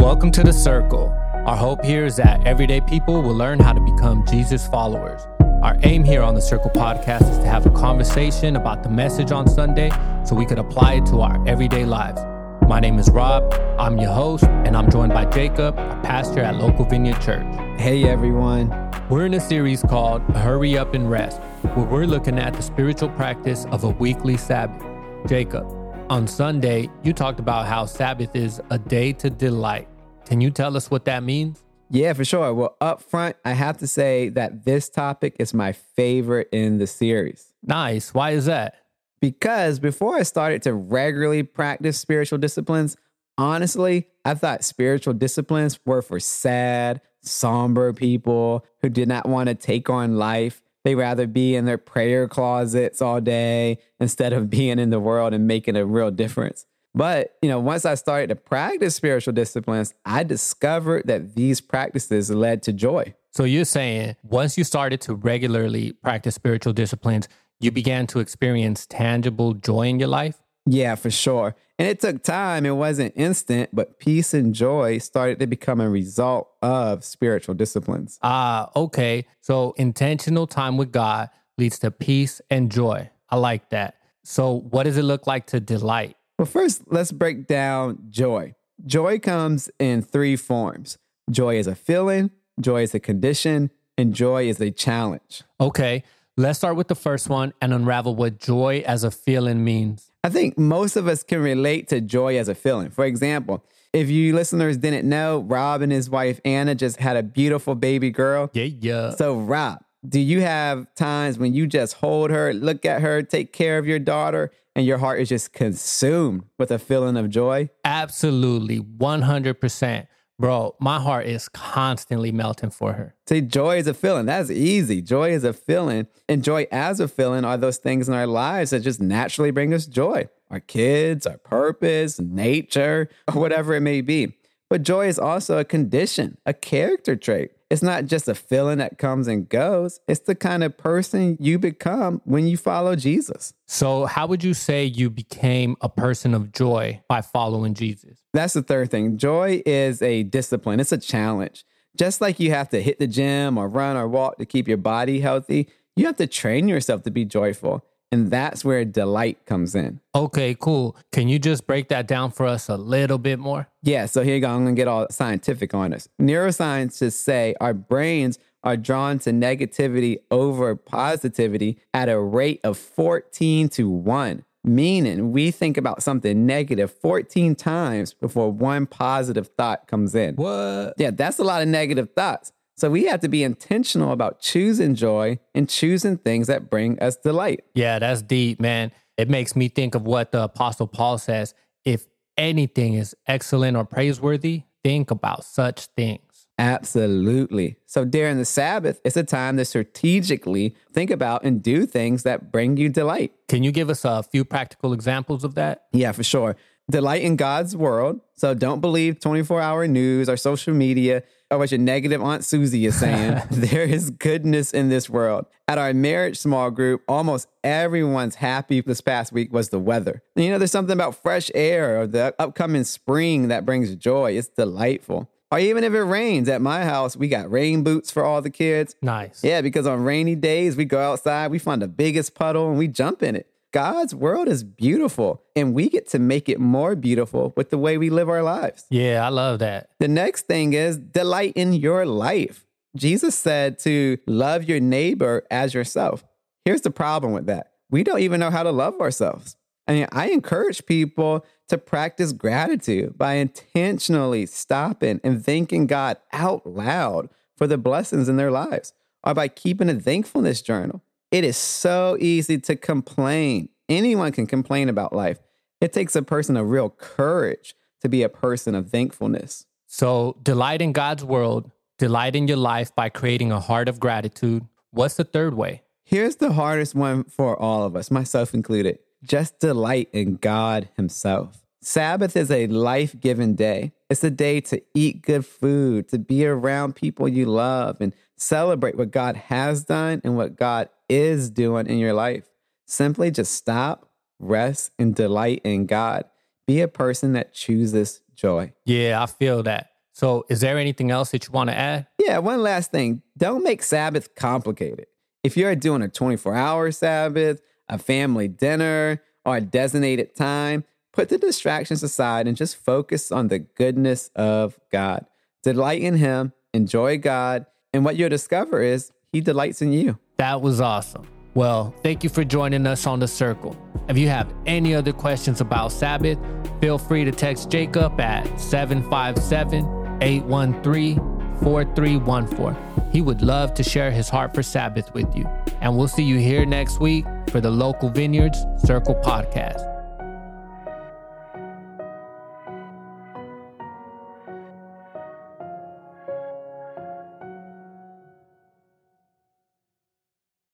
Welcome to the Circle. Our hope here is that everyday people will learn how to become Jesus followers. Our aim here on the Circle podcast is to have a conversation about the message on Sunday so we could apply it to our everyday lives. My name is Rob, I'm your host, and I'm joined by Jacob, a pastor at Local Vineyard Church. Hey everyone. We're in a series called Hurry Up and Rest, where we're looking at the spiritual practice of a weekly Sabbath. Jacob, on Sunday, you talked about how Sabbath is a day to delight. Can you tell us what that means? Yeah, for sure. Well, up front, I have to say that this topic is my favorite in the series. Nice. Why is that? Because before I started to regularly practice spiritual disciplines, honestly, I thought spiritual disciplines were for sad, somber people who did not want to take on life. They rather be in their prayer closets all day instead of being in the world and making a real difference. But, you know, once I started to practice spiritual disciplines, I discovered that these practices led to joy. So you're saying once you started to regularly practice spiritual disciplines, you began to experience tangible joy in your life? Yeah, for sure. And it took time. It wasn't instant, but peace and joy started to become a result of spiritual disciplines. Ah, okay. So intentional time with God leads to peace and joy. I like that. So, what does it look like to delight? Well, first, let's break down joy. Joy comes in three forms joy is a feeling, joy is a condition, and joy is a challenge. Okay, let's start with the first one and unravel what joy as a feeling means. I think most of us can relate to joy as a feeling. For example, if you listeners didn't know, Rob and his wife Anna just had a beautiful baby girl. Yeah, yeah. So, Rob, do you have times when you just hold her, look at her, take care of your daughter, and your heart is just consumed with a feeling of joy? Absolutely, 100%. Bro, my heart is constantly melting for her. See, joy is a feeling. That's easy. Joy is a feeling. And joy as a feeling are those things in our lives that just naturally bring us joy our kids, our purpose, nature, whatever it may be. But joy is also a condition, a character trait. It's not just a feeling that comes and goes. It's the kind of person you become when you follow Jesus. So, how would you say you became a person of joy by following Jesus? That's the third thing. Joy is a discipline, it's a challenge. Just like you have to hit the gym or run or walk to keep your body healthy, you have to train yourself to be joyful. And that's where delight comes in. Okay, cool. Can you just break that down for us a little bit more? Yeah, so here you go. I'm going to get all scientific on us. Neuroscientists say our brains are drawn to negativity over positivity at a rate of 14 to 1, meaning we think about something negative 14 times before one positive thought comes in. What? Yeah, that's a lot of negative thoughts. So we have to be intentional about choosing joy and choosing things that bring us delight. Yeah, that's deep, man. It makes me think of what the Apostle Paul says if anything is excellent or praiseworthy, think about such things. Absolutely. So during the Sabbath, it's a time to strategically think about and do things that bring you delight. Can you give us a few practical examples of that? Yeah, for sure. Delight in God's world. So don't believe 24 hour news or social media oh, or what your negative Aunt Susie is saying. there is goodness in this world. At our marriage small group, almost everyone's happy this past week was the weather. And you know, there's something about fresh air or the upcoming spring that brings joy. It's delightful. Or even if it rains at my house, we got rain boots for all the kids. Nice. Yeah, because on rainy days, we go outside, we find the biggest puddle and we jump in it. God's world is beautiful, and we get to make it more beautiful with the way we live our lives. Yeah, I love that. The next thing is delight in your life. Jesus said to love your neighbor as yourself. Here's the problem with that we don't even know how to love ourselves. I mean, I encourage people to practice gratitude by intentionally stopping and thanking God out loud for the blessings in their lives, or by keeping a thankfulness journal. It is so easy to complain. Anyone can complain about life. It takes a person of real courage to be a person of thankfulness. So, delight in God's world, delight in your life by creating a heart of gratitude. What's the third way? Here's the hardest one for all of us, myself included. Just delight in God Himself. Sabbath is a life giving day. It's a day to eat good food, to be around people you love, and celebrate what God has done and what God is doing in your life. Simply just stop, rest, and delight in God Be a person that chooses joy. Yeah, I feel that. So, is there anything else that you want to add? Yeah, one last thing. Don't make Sabbath complicated. If you're doing a 24 hour Sabbath, a family dinner, or a designated time, put the distractions aside and just focus on the goodness of God. Delight in Him, enjoy God, and what you'll discover is He delights in you. That was awesome. Well, thank you for joining us on The Circle. If you have any other questions about Sabbath, feel free to text Jacob at 757 813 4314. He would love to share his heart for Sabbath with you. And we'll see you here next week for the Local Vineyards Circle Podcast.